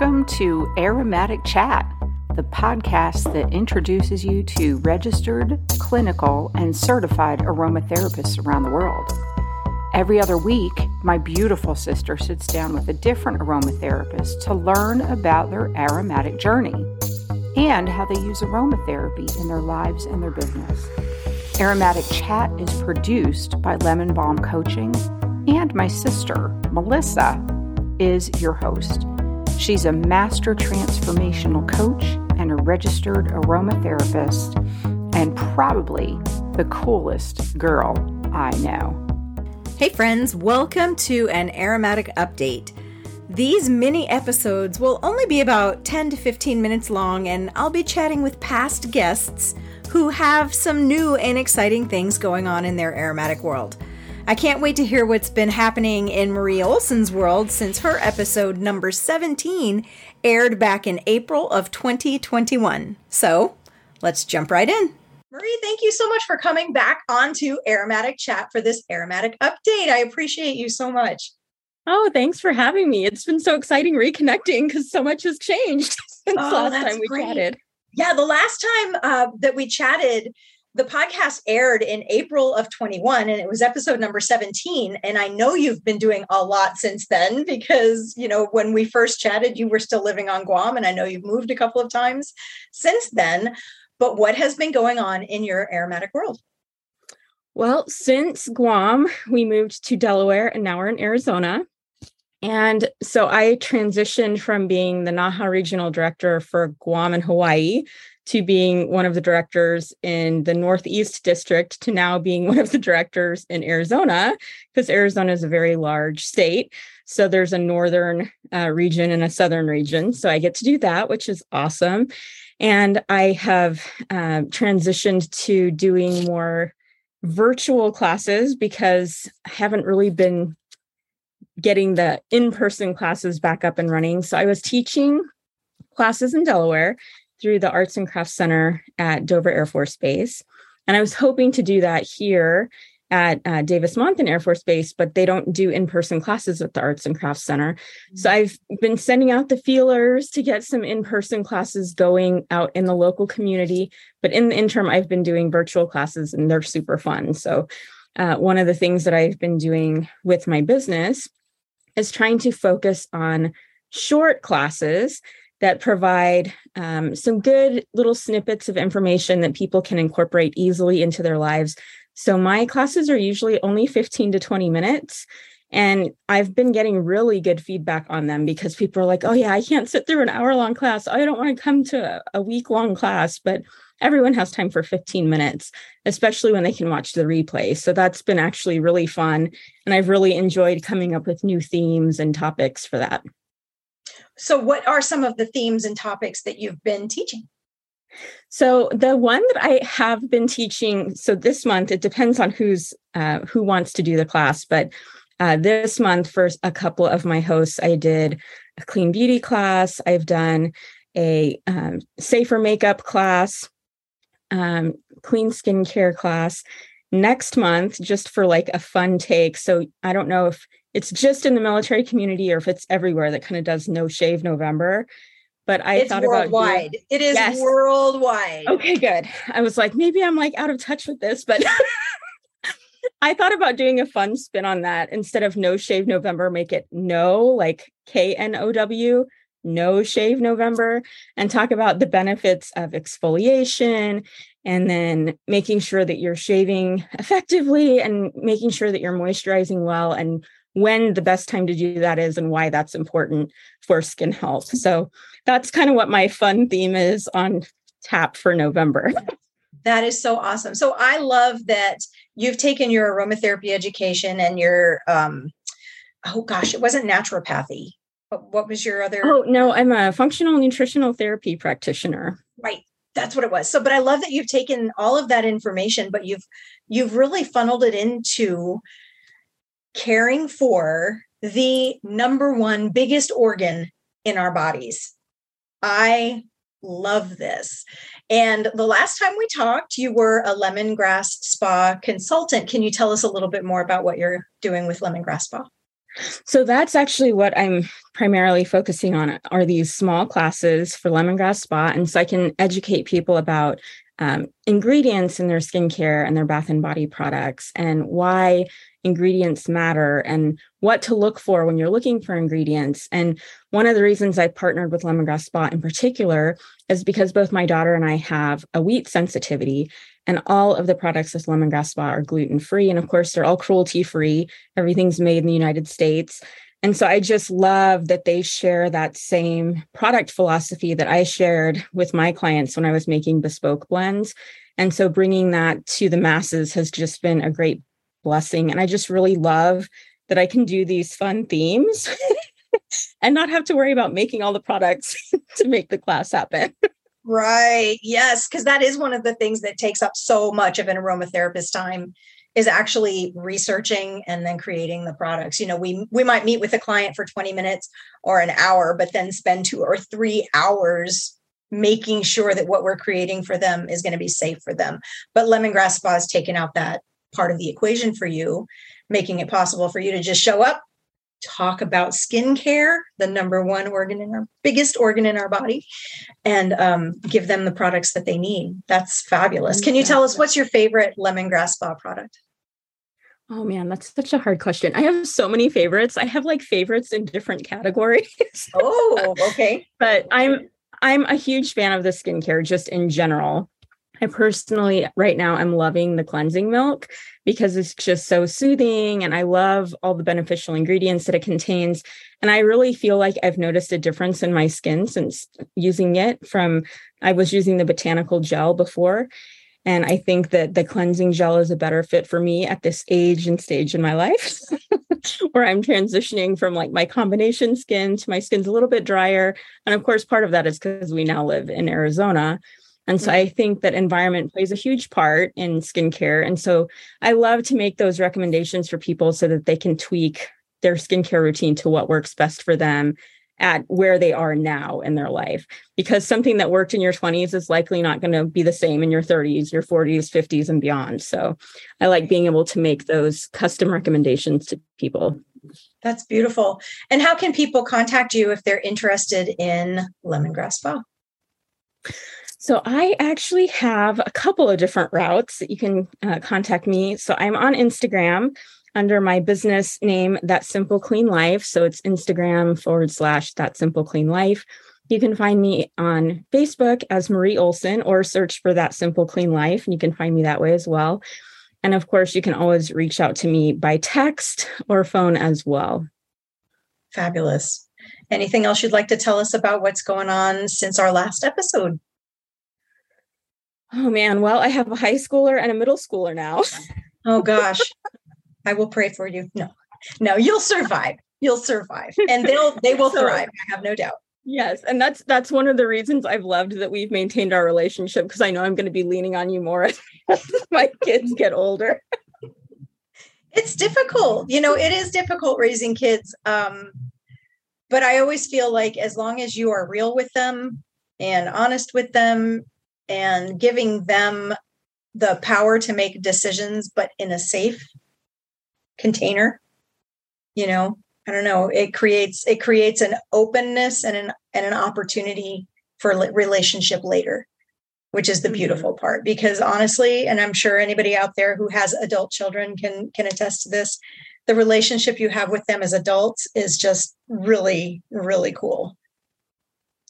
Welcome to Aromatic Chat, the podcast that introduces you to registered, clinical, and certified aromatherapists around the world. Every other week, my beautiful sister sits down with a different aromatherapist to learn about their aromatic journey and how they use aromatherapy in their lives and their business. Aromatic Chat is produced by Lemon Balm Coaching, and my sister, Melissa, is your host. She's a master transformational coach and a registered aromatherapist, and probably the coolest girl I know. Hey, friends, welcome to an aromatic update. These mini episodes will only be about 10 to 15 minutes long, and I'll be chatting with past guests who have some new and exciting things going on in their aromatic world. I can't wait to hear what's been happening in Marie Olson's world since her episode number 17 aired back in April of 2021. So let's jump right in. Marie, thank you so much for coming back onto Aromatic Chat for this aromatic update. I appreciate you so much. Oh, thanks for having me. It's been so exciting reconnecting because so much has changed since oh, last time we great. chatted. Yeah, the last time uh, that we chatted, the podcast aired in April of 21 and it was episode number 17 and I know you've been doing a lot since then because you know when we first chatted you were still living on Guam and I know you've moved a couple of times since then. But what has been going on in your aromatic world? Well since Guam we moved to Delaware and now we're in Arizona. And so I transitioned from being the NAHA regional director for Guam and Hawaii to being one of the directors in the Northeast district to now being one of the directors in Arizona, because Arizona is a very large state. So there's a northern uh, region and a southern region. So I get to do that, which is awesome. And I have uh, transitioned to doing more virtual classes because I haven't really been getting the in person classes back up and running. So I was teaching classes in Delaware through the Arts and Crafts Center at Dover Air Force Base. And I was hoping to do that here at uh, Davis Monthan Air Force Base, but they don't do in person classes at the Arts and Crafts Center. So mm-hmm. I've been sending out the feelers to get some in person classes going out in the local community. But in the interim, I've been doing virtual classes and they're super fun. So, uh, one of the things that I've been doing with my business is trying to focus on short classes that provide um, some good little snippets of information that people can incorporate easily into their lives. So, my classes are usually only 15 to 20 minutes. And I've been getting really good feedback on them because people are like, oh, yeah, I can't sit through an hour long class. I don't want to come to a week long class. But everyone has time for 15 minutes, especially when they can watch the replay. So that's been actually really fun. And I've really enjoyed coming up with new themes and topics for that. So, what are some of the themes and topics that you've been teaching? So the one that I have been teaching, so this month it depends on who's uh, who wants to do the class, but uh, this month for a couple of my hosts, I did a clean beauty class. I've done a um, safer makeup class, um, clean skincare class. Next month, just for like a fun take. So I don't know if it's just in the military community or if it's everywhere that kind of does no shave November. But I it's thought worldwide. about doing, it is yes. worldwide. Okay, good. I was like, maybe I'm like out of touch with this, but I thought about doing a fun spin on that. Instead of no shave November, make it no, like K N O W, no shave November, and talk about the benefits of exfoliation and then making sure that you're shaving effectively and making sure that you're moisturizing well and when the best time to do that is and why that's important for skin health. So that's kind of what my fun theme is on tap for November. That is so awesome. So I love that you've taken your aromatherapy education and your um oh gosh, it wasn't naturopathy. But what was your other Oh no, I'm a functional nutritional therapy practitioner. Right. That's what it was. So but I love that you've taken all of that information but you've you've really funneled it into caring for the number one biggest organ in our bodies. I love this. And the last time we talked, you were a lemongrass spa consultant. Can you tell us a little bit more about what you're doing with lemongrass spa? So that's actually what I'm primarily focusing on are these small classes for lemongrass spa. And so I can educate people about um, ingredients in their skincare and their bath and body products and why ingredients matter and what to look for when you're looking for ingredients. And one of the reasons I partnered with Lemongrass Spa in particular is because both my daughter and I have a wheat sensitivity, and all of the products with Lemongrass Spa are gluten free. And of course, they're all cruelty free. Everything's made in the United States. And so I just love that they share that same product philosophy that I shared with my clients when I was making bespoke blends. And so bringing that to the masses has just been a great blessing. And I just really love that I can do these fun themes and not have to worry about making all the products to make the class happen. Right. Yes. Because that is one of the things that takes up so much of an aromatherapist time is actually researching and then creating the products. You know, we we might meet with a client for 20 minutes or an hour, but then spend two or three hours making sure that what we're creating for them is going to be safe for them. But lemongrass spa has taken out that part of the equation for you, making it possible for you to just show up, talk about skincare, the number one organ in our biggest organ in our body, and um, give them the products that they need. That's fabulous. Can you tell us what's your favorite lemongrass spa product? Oh man, that's such a hard question. I have so many favorites. I have like favorites in different categories. oh, okay. but I'm I'm a huge fan of the skincare just in general. I personally, right now, I'm loving the cleansing milk because it's just so soothing and I love all the beneficial ingredients that it contains. And I really feel like I've noticed a difference in my skin since using it from I was using the botanical gel before. And I think that the cleansing gel is a better fit for me at this age and stage in my life where I'm transitioning from like my combination skin to my skin's a little bit drier. And of course, part of that is because we now live in Arizona and so I think that environment plays a huge part in skincare. And so I love to make those recommendations for people so that they can tweak their skincare routine to what works best for them at where they are now in their life. Because something that worked in your 20s is likely not going to be the same in your 30s, your 40s, 50s, and beyond. So I like being able to make those custom recommendations to people. That's beautiful. And how can people contact you if they're interested in lemongrass spa? So I actually have a couple of different routes that you can uh, contact me. So I'm on Instagram under my business name, That Simple Clean Life. So it's Instagram forward slash That Simple Clean Life. You can find me on Facebook as Marie Olson or search for That Simple Clean Life, and you can find me that way as well. And of course, you can always reach out to me by text or phone as well. Fabulous. Anything else you'd like to tell us about what's going on since our last episode? Oh man, well, I have a high schooler and a middle schooler now. oh gosh. I will pray for you. No. No, you'll survive. You'll survive. And they'll they will thrive. I have no doubt. Yes, and that's that's one of the reasons I've loved that we've maintained our relationship because I know I'm going to be leaning on you more as my kids get older. It's difficult. You know, it is difficult raising kids. Um but I always feel like as long as you are real with them and honest with them and giving them the power to make decisions, but in a safe container. You know, I don't know. It creates it creates an openness and an and an opportunity for relationship later, which is the mm-hmm. beautiful part. Because honestly, and I'm sure anybody out there who has adult children can can attest to this. The relationship you have with them as adults is just really, really cool.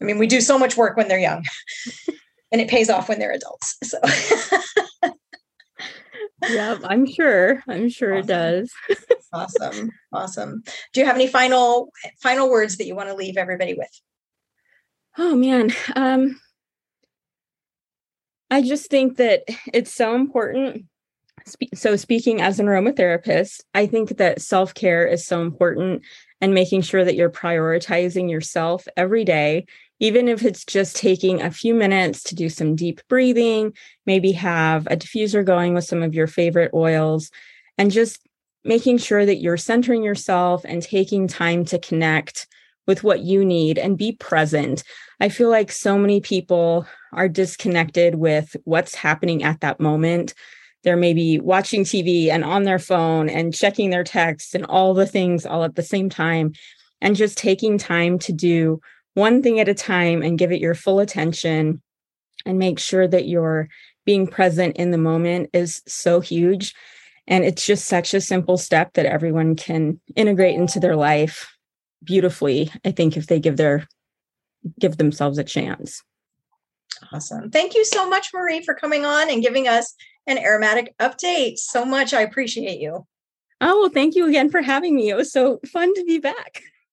I mean, we do so much work when they're young. and it pays off when they're adults. So yeah, I'm sure. I'm sure awesome. it does. awesome. Awesome. Do you have any final final words that you want to leave everybody with? Oh man. Um I just think that it's so important. So, speaking as an aromatherapist, I think that self care is so important and making sure that you're prioritizing yourself every day even if it's just taking a few minutes to do some deep breathing, maybe have a diffuser going with some of your favorite oils, and just making sure that you're centering yourself and taking time to connect with what you need and be present. I feel like so many people are disconnected with what's happening at that moment. they're maybe watching TV and on their phone and checking their texts and all the things all at the same time. And just taking time to do one thing at a time and give it your full attention and make sure that you're being present in the moment is so huge. And it's just such a simple step that everyone can integrate into their life beautifully, I think, if they give their give themselves a chance. Awesome. Thank you so much, Marie, for coming on and giving us an aromatic update. So much. I appreciate you. Oh, well, thank you again for having me. It was so fun to be back.